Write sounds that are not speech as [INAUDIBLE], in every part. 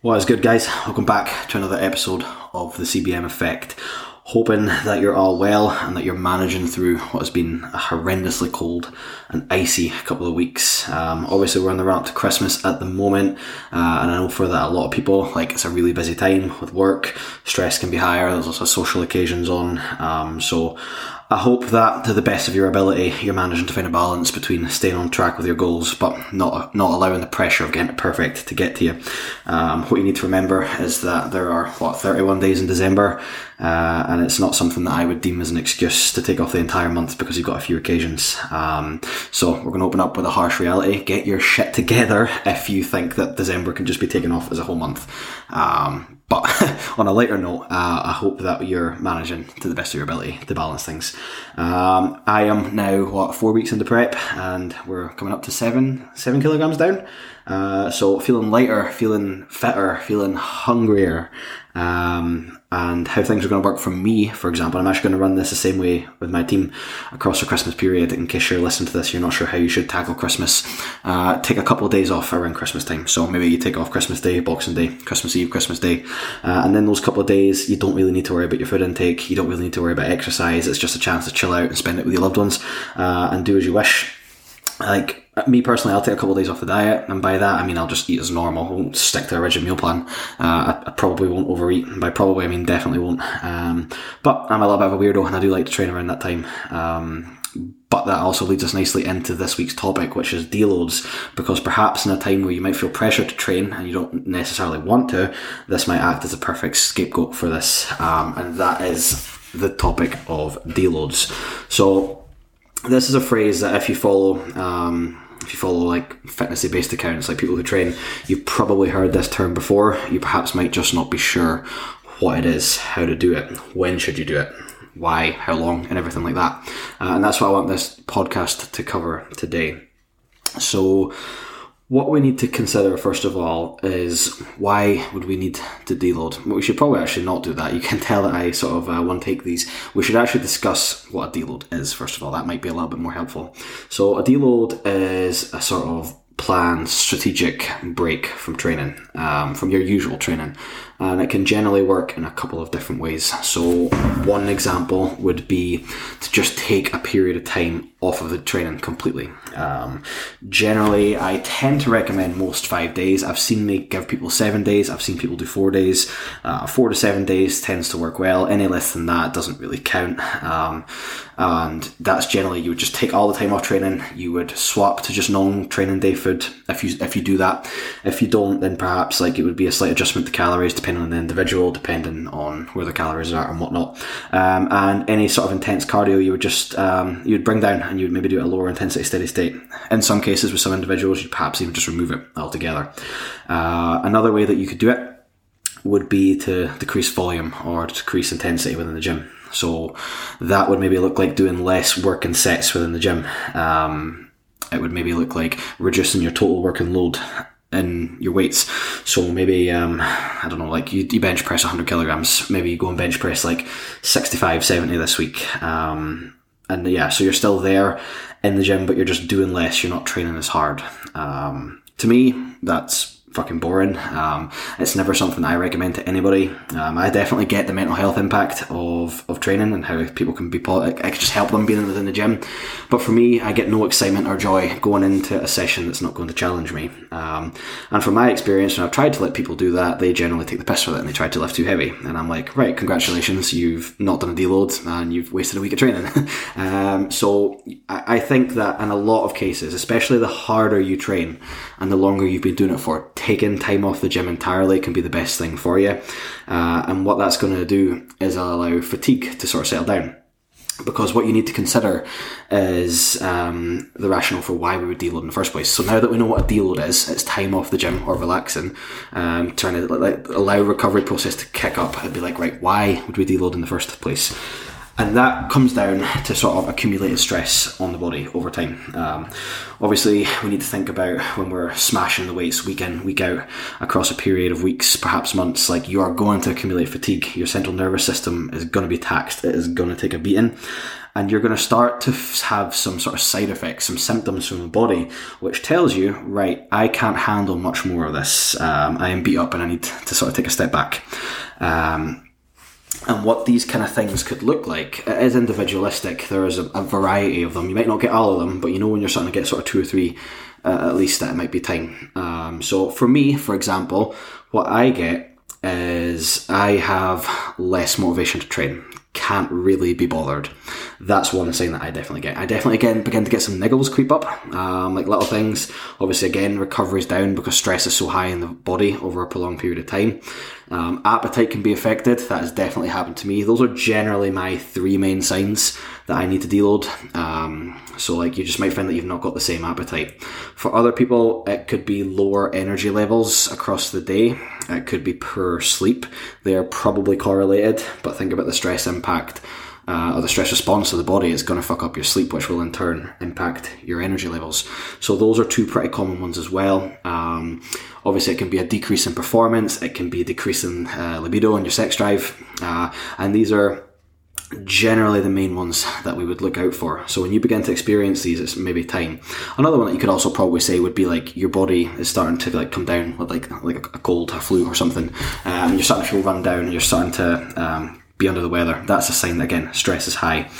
What is good, guys? Welcome back to another episode of the CBM Effect. Hoping that you're all well and that you're managing through what has been a horrendously cold and icy couple of weeks. Um, obviously, we're on the run up to Christmas at the moment, uh, and I know for that a lot of people like it's a really busy time with work. Stress can be higher. There's also social occasions on. Um, so I hope that to the best of your ability, you're managing to find a balance between staying on track with your goals, but not not allowing the pressure of getting it perfect to get to you. Um, what you need to remember is that there are what 31 days in December, uh, and it's not something that I would deem as an excuse to take off the entire month because you've got a few occasions. Um, so we're going to open up with a harsh reality. Get your shit together if you think that December can just be taken off as a whole month. Um, but [LAUGHS] on a lighter note, uh, I hope that you're managing to the best of your ability to balance things. Um, I am now what four weeks into prep, and we're coming up to seven seven kilograms down. Uh, so feeling lighter, feeling fitter, feeling hungrier, um, and how things are going to work for me, for example. I'm actually going to run this the same way with my team across the Christmas period. In case you're listening to this, you're not sure how you should tackle Christmas. Uh, take a couple of days off around Christmas time. So maybe you take off Christmas Day, Boxing Day, Christmas Eve, Christmas Day, uh, and then those couple of days, you don't really need to worry about your food intake. You don't really need to worry about exercise. It's just a chance to chill out and spend it with your loved ones uh, and do as you wish like me personally, I'll take a couple of days off the diet, and by that I mean I'll just eat as normal. I won't stick to a rigid meal plan. Uh, I, I, probably won't overeat, and by probably I mean definitely won't. Um, but I'm a little bit of a weirdo, and I do like to train around that time. Um, but that also leads us nicely into this week's topic, which is deloads, because perhaps in a time where you might feel pressure to train and you don't necessarily want to, this might act as a perfect scapegoat for this, um, and that is the topic of deloads. So this is a phrase that if you follow um, if you follow like fitnessy based accounts like people who train you've probably heard this term before. You perhaps might just not be sure what it is how to do it when should you do it why how long and everything like that. Uh, and that's what i want this podcast to cover today. So what we need to consider first of all is why would we need to deload? We should probably actually not do that. You can tell that I sort of uh, to take these. We should actually discuss what a deload is first of all. That might be a little bit more helpful. So a deload is a sort of planned strategic break from training, um, from your usual training and it can generally work in a couple of different ways. So, one example would be to just take a period of time off of the training completely. Um, generally, I tend to recommend most five days. I've seen me give people seven days, I've seen people do four days. Uh, four to seven days tends to work well. Any less than that doesn't really count. Um, and that's generally you would just take all the time off training. You would swap to just non-training day food if you if you do that. If you don't, then perhaps like it would be a slight adjustment to calories depending on the individual, depending on where the calories are and whatnot. Um, and any sort of intense cardio, you would just um, you would bring down and you would maybe do a lower intensity steady state. In some cases, with some individuals, you'd perhaps even just remove it altogether. Uh, another way that you could do it would be to decrease volume or decrease intensity within the gym. So that would maybe look like doing less work and sets within the gym. Um, it would maybe look like reducing your total working load in your weights. So maybe, um, I don't know, like you, you, bench press 100 kilograms, maybe you go and bench press like 65, 70 this week. Um, and yeah, so you're still there in the gym, but you're just doing less. You're not training as hard. Um, to me, that's fucking boring. Um, it's never something I recommend to anybody. Um, I definitely get the mental health impact of, of training and how people can be, I can just help them being within the gym. But for me, I get no excitement or joy going into a session that's not going to challenge me. Um, and from my experience, when I've tried to let people do that, they generally take the piss with it and they try to lift too heavy. And I'm like, right, congratulations, you've not done a deload and you've wasted a week of training. [LAUGHS] Um, so I, I think that in a lot of cases, especially the harder you train and the longer you've been doing it for, taking time off the gym entirely can be the best thing for you. Uh, and what that's going to do is allow fatigue to sort of settle down. Because what you need to consider is um, the rationale for why we would deload in the first place. So now that we know what a deload is, it's time off the gym or relaxing, um, trying to like, allow recovery process to kick up. I'd be like, right, why would we deload in the first place? And that comes down to sort of accumulated stress on the body over time. Um, obviously, we need to think about when we're smashing the weights week in, week out across a period of weeks, perhaps months. Like you are going to accumulate fatigue. Your central nervous system is going to be taxed. It is going to take a beating. and you're going to start to have some sort of side effects, some symptoms from the body, which tells you, right, I can't handle much more of this. Um, I am beat up and I need to sort of take a step back. Um, and what these kind of things could look like it is individualistic. There is a, a, variety of them. You might not get all of them, but you know when you're starting to get sort of two or three, uh, at least that it might be time. Um, so for me, for example, what I get is I have less motivation to train can't really be bothered. That's one sign that I definitely get. I definitely again begin to get some niggles creep up, um, like little things. Obviously, again, recovery's down because stress is so high in the body over a prolonged period of time. Um, appetite can be affected. That has definitely happened to me. Those are generally my three main signs that I need to deload. Um, so, like, you just might find that you've not got the same appetite. For other people, it could be lower energy levels across the day. It could be poor sleep. They are probably correlated, but think about the stress impact. Uh, or the stress response of the body is going to fuck up your sleep, which will in turn impact your energy levels. So those are two pretty common ones as well. Um, obviously, it can be a decrease in performance, it can be a decrease in uh, libido and your sex drive, uh, and these are generally the main ones that we would look out for. So when you begin to experience these, it's maybe time. Another one that you could also probably say would be like your body is starting to like come down with like like a cold, a flu or something, um, you're starting to feel run down, and you're starting to um, be under the weather. That's a sign that again stress is high,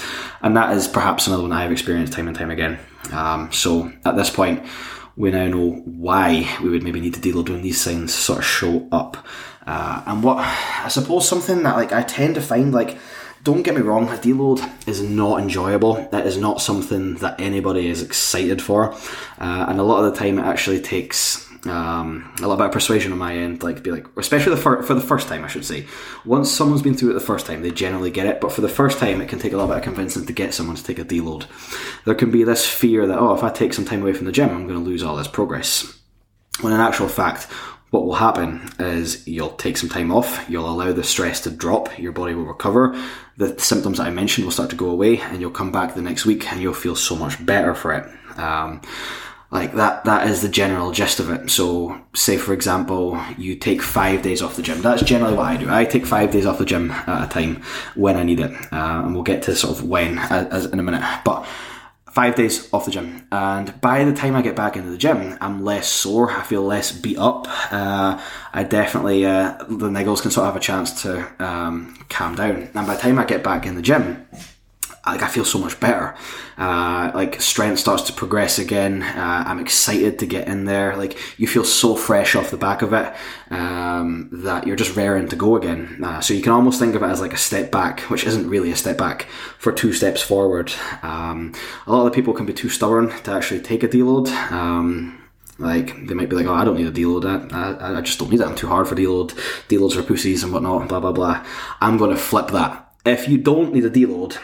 and that is perhaps another one I've experienced time and time again. Um, so at this point. We now know why we would maybe need to deal with when these signs sort of show up, uh, and what I suppose something that like I tend to find like don't get me wrong, a deload is not enjoyable. That is not something that anybody is excited for. Uh, and a lot of the time, it actually takes um, a lot of persuasion on my end, like be like, especially the fir- for the first time, I should say. Once someone's been through it the first time, they generally get it. But for the first time, it can take a little bit of convincing to get someone to take a deload. There can be this fear that oh, if I take some time away from the gym, I'm going to lose all this progress. When in actual fact, what will happen is you'll take some time off, you'll allow the stress to drop, your body will recover, the symptoms that I mentioned will start to go away, and you'll come back the next week and you'll feel so much better for it. Um, like that, that is the general gist of it. So, say for example, you take five days off the gym. That's generally what I do. I take five days off the gym at a time when I need it, uh, and we'll get to sort of when as, as in a minute. But five days off the gym. And by the time I get back into the gym, I'm less sore. I feel less beat up. Uh, I definitely, uh, the niggles can sort of have a chance to um, calm down. And by the time I get back in the gym, like I feel so much better. Uh, like strength starts to progress again. Uh, I'm excited to get in there. Like you feel so fresh off the back of it um, that you're just raring to go again. Uh, so you can almost think of it as like a step back, which isn't really a step back for two steps forward. Um, a lot of people can be too stubborn to actually take a deload. Um, like they might be like, oh, I don't need a deload. I, I just don't need it. I'm too hard for deload. Deloads for pussies and whatnot. Blah blah blah. I'm going to flip that. If you don't need a deload,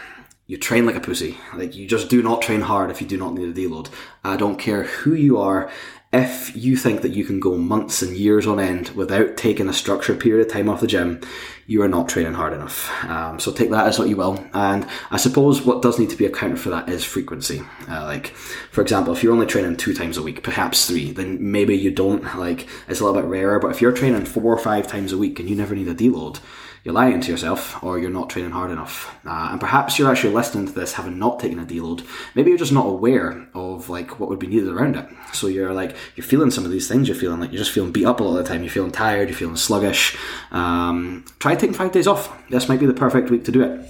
you train like a pussy. Like you just do not train hard if you do not need a deload. I don't care who you are. If you think that you can go months and years on end without taking a structured period of time off the gym, you are not training hard enough. Um, so take that as what you will. And I suppose what does need to be accounted for that is frequency. Uh, like, for example, if you're only training two times a week, perhaps three, then maybe you don't. Like, it's a little bit rarer. But if you're training four or five times a week and you never need a deload, you're lying to yourself or you're not training hard enough. Uh, and perhaps you're actually listening to this having not taken a deload. Maybe you're just not aware of like what would be needed around it. So you're like you're feeling some of these things. You're feeling like you're just feeling beat up a lot of the time. You're feeling tired. You're feeling sluggish. Um, try taking five days off. This might be the perfect week to do it.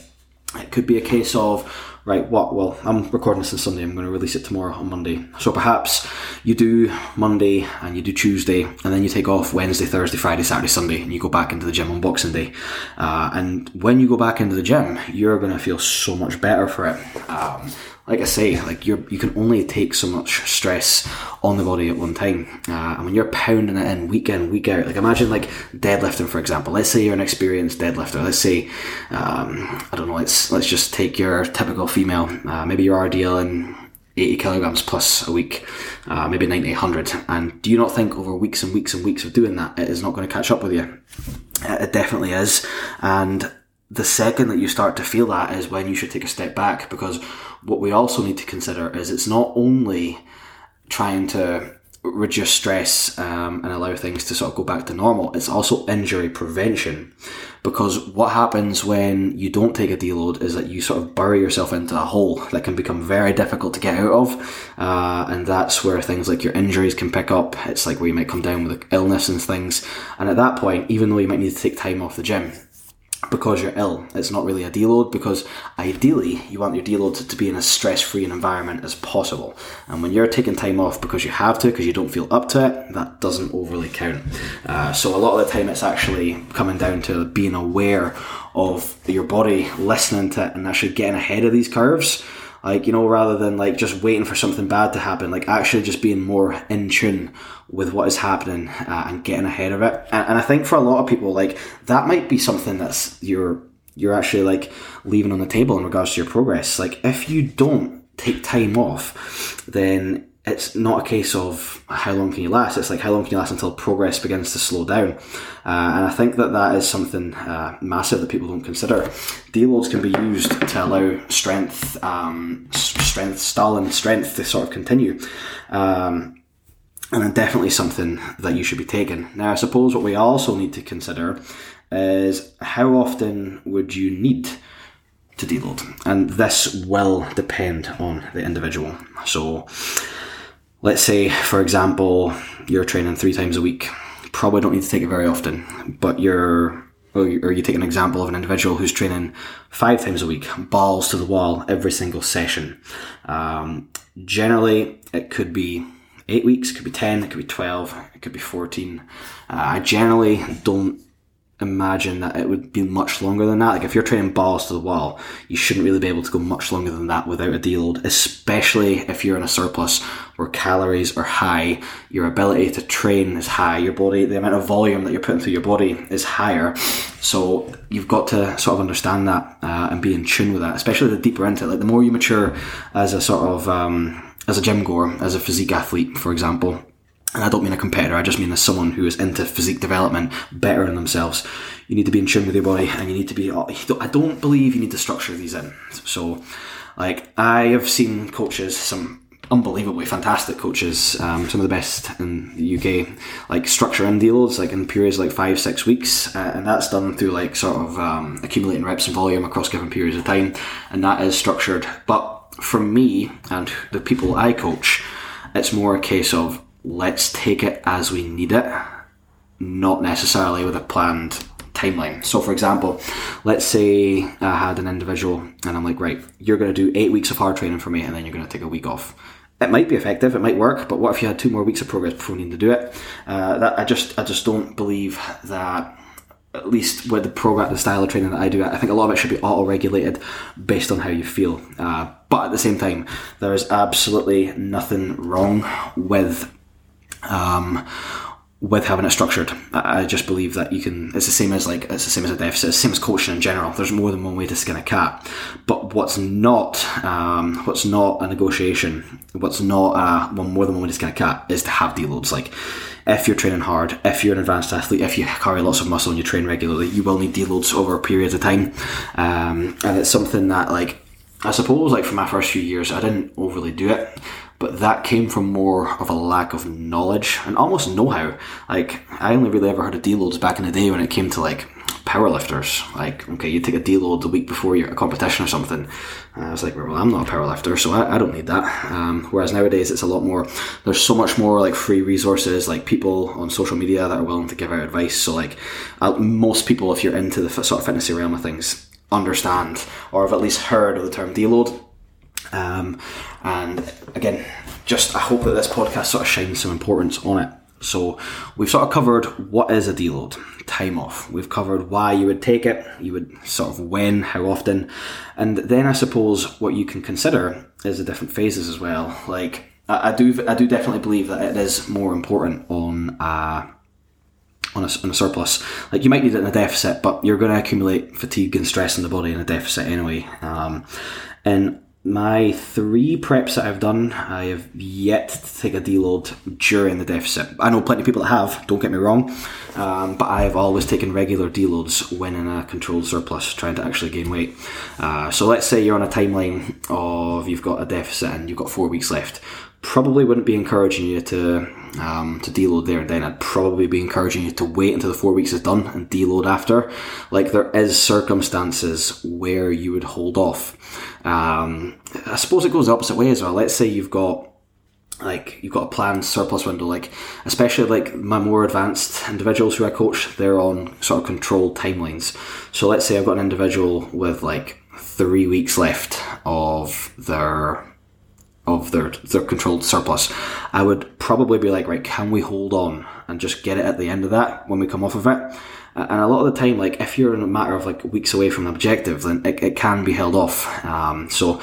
It could be a case of right, what? Well, I'm recording this on Sunday. I'm going to release it tomorrow on Monday. So perhaps you do Monday and you do Tuesday, and then you take off Wednesday, Thursday, Friday, Saturday, Sunday, and you go back into the gym on Boxing Day. Uh, and when you go back into the gym, you're going to feel so much better for it. Um, like I say, like you you can only take so much stress on the body at one time, uh, and when you're pounding it in week in week out, like imagine like deadlifting for example. Let's say you're an experienced deadlifter. Let's say um, I don't know. Let's let's just take your typical female. Uh, maybe you're RDL 80 kilograms plus a week, uh, maybe 90, 100. And do you not think over weeks and weeks and weeks of doing that, it is not going to catch up with you? It definitely is. And the second that you start to feel that is when you should take a step back because what we also need to consider is it's not only trying to reduce stress um, and allow things to sort of go back to normal. It's also injury prevention because what happens when you don't take a deload is that you sort of bury yourself into a hole that can become very difficult to get out of, uh, and that's where things like your injuries can pick up. It's like where you might come down with illness and things, and at that point, even though you might need to take time off the gym, because you're ill. It's not really a deload because ideally you want your deload to be in as stress free an environment as possible. And when you're taking time off because you have to, because you don't feel up to it, that doesn't overly count. Uh, so a lot of the time it's actually coming down to being aware of your body, listening to it, and actually getting ahead of these curves like you know rather than like just waiting for something bad to happen like actually just being more in tune with what is happening uh, and getting ahead of it. And, and i think for a lot of people like that might be something that's you're you're actually like leaving on the table in regards to your progress. Like if you don't take time off then it's not a case of how long can you last. It's like how long can you last until progress begins to slow down. Uh, and I think that that is something uh, massive that people don't consider. Deloads can be used to allow strength, um, strength, stalling strength to sort of continue. Um, and definitely something that you should be taking. Now, I suppose what we also need to consider is how often would you need to deload? And this will depend on the individual. So, let's say, for example, you're training three times a week. Probably don't need to take it very often, but you're or you take an example of an individual who's training five times a week, balls to the wall every single session. Um, generally, it could be eight weeks, it could be 10, it could be 12, it could be 14. Uh, I generally don't imagine that it would be much longer than that. Like if you're training balls to the wall, you shouldn't really be able to go much longer than that without a deload, especially if you're in a surplus where calories are high, your ability to train is high, your body, the amount of volume that you're putting through your body is higher. So you've got to sort of understand that uh, and be in tune with that, especially the deeper into it. Like the more you mature as a sort of, um, as a gym goer, as a physique athlete, for example, and I don't mean a competitor, I just mean as someone who is into physique development, better in themselves. You need to be in tune with your body and you need to be, I don't believe you need to structure these in. So, like, I have seen coaches, some unbelievably fantastic coaches, um, some of the best in the UK, like structure in deals, like in periods like five, six weeks, uh, and that's done through like sort of um, accumulating reps and volume across given periods of time, and that is structured. But for me and the people I coach, it's more a case of let's take it as we need it, not necessarily with a planned timeline. So, for example, let's say I had an individual and I'm like, right, you're going to do eight weeks of hard training for me and then you're going to take a week off. It might be effective, it might work, but what if you had two more weeks of progress before needing to do it? Uh, that I just, I just don't believe that at least with the program, the style of training that I do, I think a lot of it should be auto-regulated based on how you feel. Uh, but at the same time, there is absolutely nothing wrong with um, with having it structured. I just believe that you can. It's the same as like it's the same as a deficit. It's the same as coaching in general. There's more than one way to skin a cat. But what's not um, what's not a negotiation, what's not one more than one way to skin a cat is to have deloads. Like if you're training hard, if you're an advanced athlete, if you carry lots of muscle and you train regularly, you will need deloads over periods of time. Um, and it's something that like I suppose like for my first few years, I didn't overly do it but that came from more of a lack of knowledge and almost know-how. Like I only really ever heard of deloads back in the day when it came to like powerlifters. Like okay, you take a deload the week before you're competition or something. And I was like, well, I'm not a powerlifter, so I, I don't need that. Um, whereas nowadays it's a lot more. There's so much more like free resources, like people on social media that are willing to give out advice. So like uh, most people, if you're into the sort of fitness realm of things, understand or have at least heard of the term deload um, and again, just I hope that this podcast sort of shines some importance on it. So we've sort of covered what is a deload, time off. We've covered why you would take it, you would sort of when, how often, and then I suppose what you can consider is the different phases as well. Like I, I do, I do definitely believe that it is more important on. Uh, on a, on a, surplus. Like you might need it in a deficit, but you're going to accumulate fatigue and stress in the body in a deficit anyway. Um, and my three preps that I've done, I have yet to take a deload during the deficit. I know plenty of people that have, don't get me wrong, um, but I've always taken regular deloads when in a controlled surplus, trying to actually gain weight. Uh, so let's say you're on a timeline of you've got a deficit and you've got four weeks left. Probably wouldn't be encouraging you to um, to deload there then, I'd probably be encouraging you to wait until the four weeks is done and deload after. Like there is circumstances where you would hold off. Um, I suppose it goes the opposite way as well. Let's say you've got like you've got a planned surplus window like especially like my more advanced individuals who i coach they're on sort of controlled timelines so let's say i've got an individual with like three weeks left of their of their their controlled surplus, I would probably be like, right, can we hold on and just get it at the end of that when we come off of it? And a lot of the time, like if you're in a matter of like weeks away from an objective, then it, it can be held off. Um, so,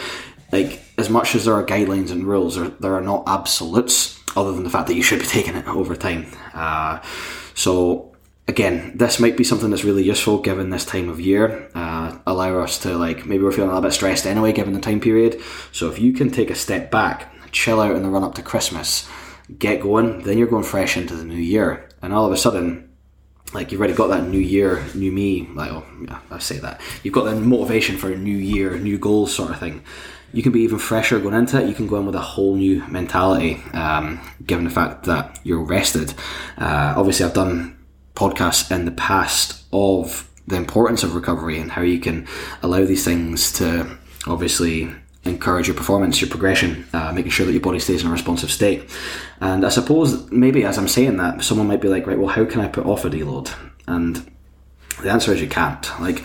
like as much as there are guidelines and rules, there, there are not absolutes, other than the fact that you should be [LAUGHS] taking it over time. Uh, so again, this might be something that's really useful given this time of year. Uh, allow us to like maybe we're feeling a little bit stressed anyway, given the time period. So if you can take a step back, chill out in the run up to Christmas, get going, then you're going fresh into the new year, and all of a sudden. Like you've already got that new year, new me. Like, oh, yeah, I say that. You've got the motivation for a new year, new goals, sort of thing you can be even fresher going into it. You can go in with a whole new mentality, um, given the fact that you're rested. Uh, obviously, I've done podcasts in the past of the importance of recovery and how you can allow these things to obviously encourage your performance, your progression, uh, making sure that your body stays in a responsive state. And I suppose maybe as I'm saying that, someone might be like, right, well, how can I put off a deload? And the answer is you can't. Like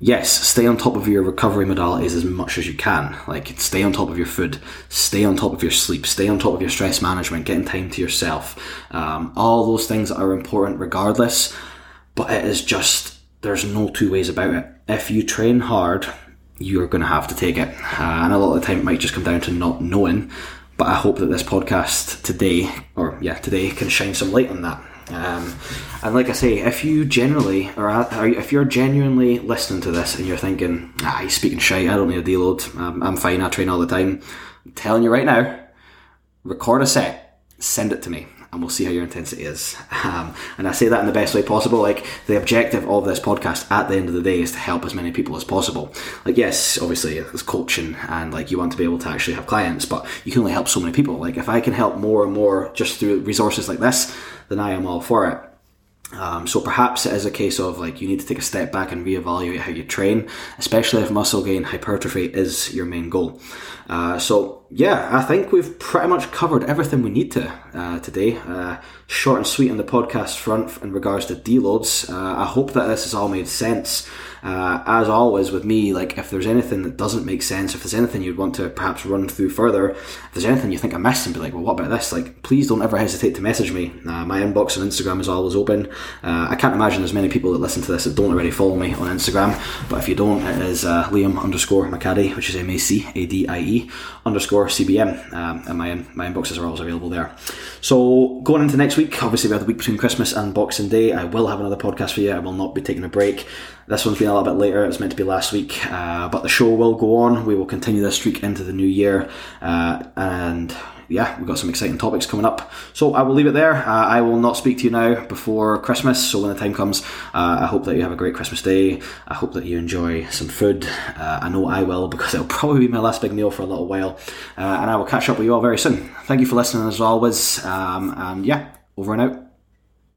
yes, stay on top of your recovery modalities as much as you can. Like, stay on top of your food, stay on top of your sleep, stay on top of your stress management, getting time to yourself. Um, all those things are important regardless, but it is just, there's no two ways about it. If you train hard, you're going to have to take it. Uh, and a lot of the time it might just come down to not knowing. But I hope that this podcast today, or yeah, today, can shine some light on that. Um, and like I say, if you generally, or if you're genuinely listening to this and you're thinking, ah, he's speaking shite, I don't need a deload, um, I'm fine, I train all the time, I'm telling you right now, record a set, send it to me and we'll see how your intensity is. Um, and I say that in the best way possible. Like the objective of this podcast at the end of the day is to help as many people as possible. Like yes, obviously it's coaching and like you want to be able to actually have clients, but you can only help so many people. Like if I can help more and more just through resources like this, then I am all for it. Um, so perhaps it is a case of like you need to take a step back and reevaluate how you train, especially if muscle gain hypertrophy is your main goal. Uh, so yeah, I think we've pretty much covered everything we need to uh, today. Uh, short and sweet on the podcast front in regards to deloads. Uh, I hope that this has all made sense. Uh, as always with me, like if there's anything that doesn't make sense, if there's anything you'd want to perhaps run through further, if there's anything you think I missed and be like, well, what about this? Like, please don't ever hesitate to message me. Uh, my inbox on Instagram is always open. Uh, I can't imagine there's many people that listen to this that don't already follow me on Instagram, but if you don't, it is Liam underscore Macadie, which is M A C A D I E underscore CBM, um, and my my inboxes are always available there. So going into next week, obviously we have the week between Christmas and Boxing Day. I will have another podcast for you. I will not be taking a break. This one's been a little bit later. It was meant to be last week, uh, but the show will go on. We will continue this streak into the new year, uh, and yeah, we've got some exciting topics coming up. So I will leave it there. Uh, I will not speak to you now before Christmas. So when the time comes, uh, I hope that you have a great Christmas day. I hope that you enjoy some food. Uh, I know I will because it'll [LAUGHS] probably be my last big meal for a little while. Uh, and I will catch up with you all very soon. Thank you for listening as always. Um, and yeah, over and out.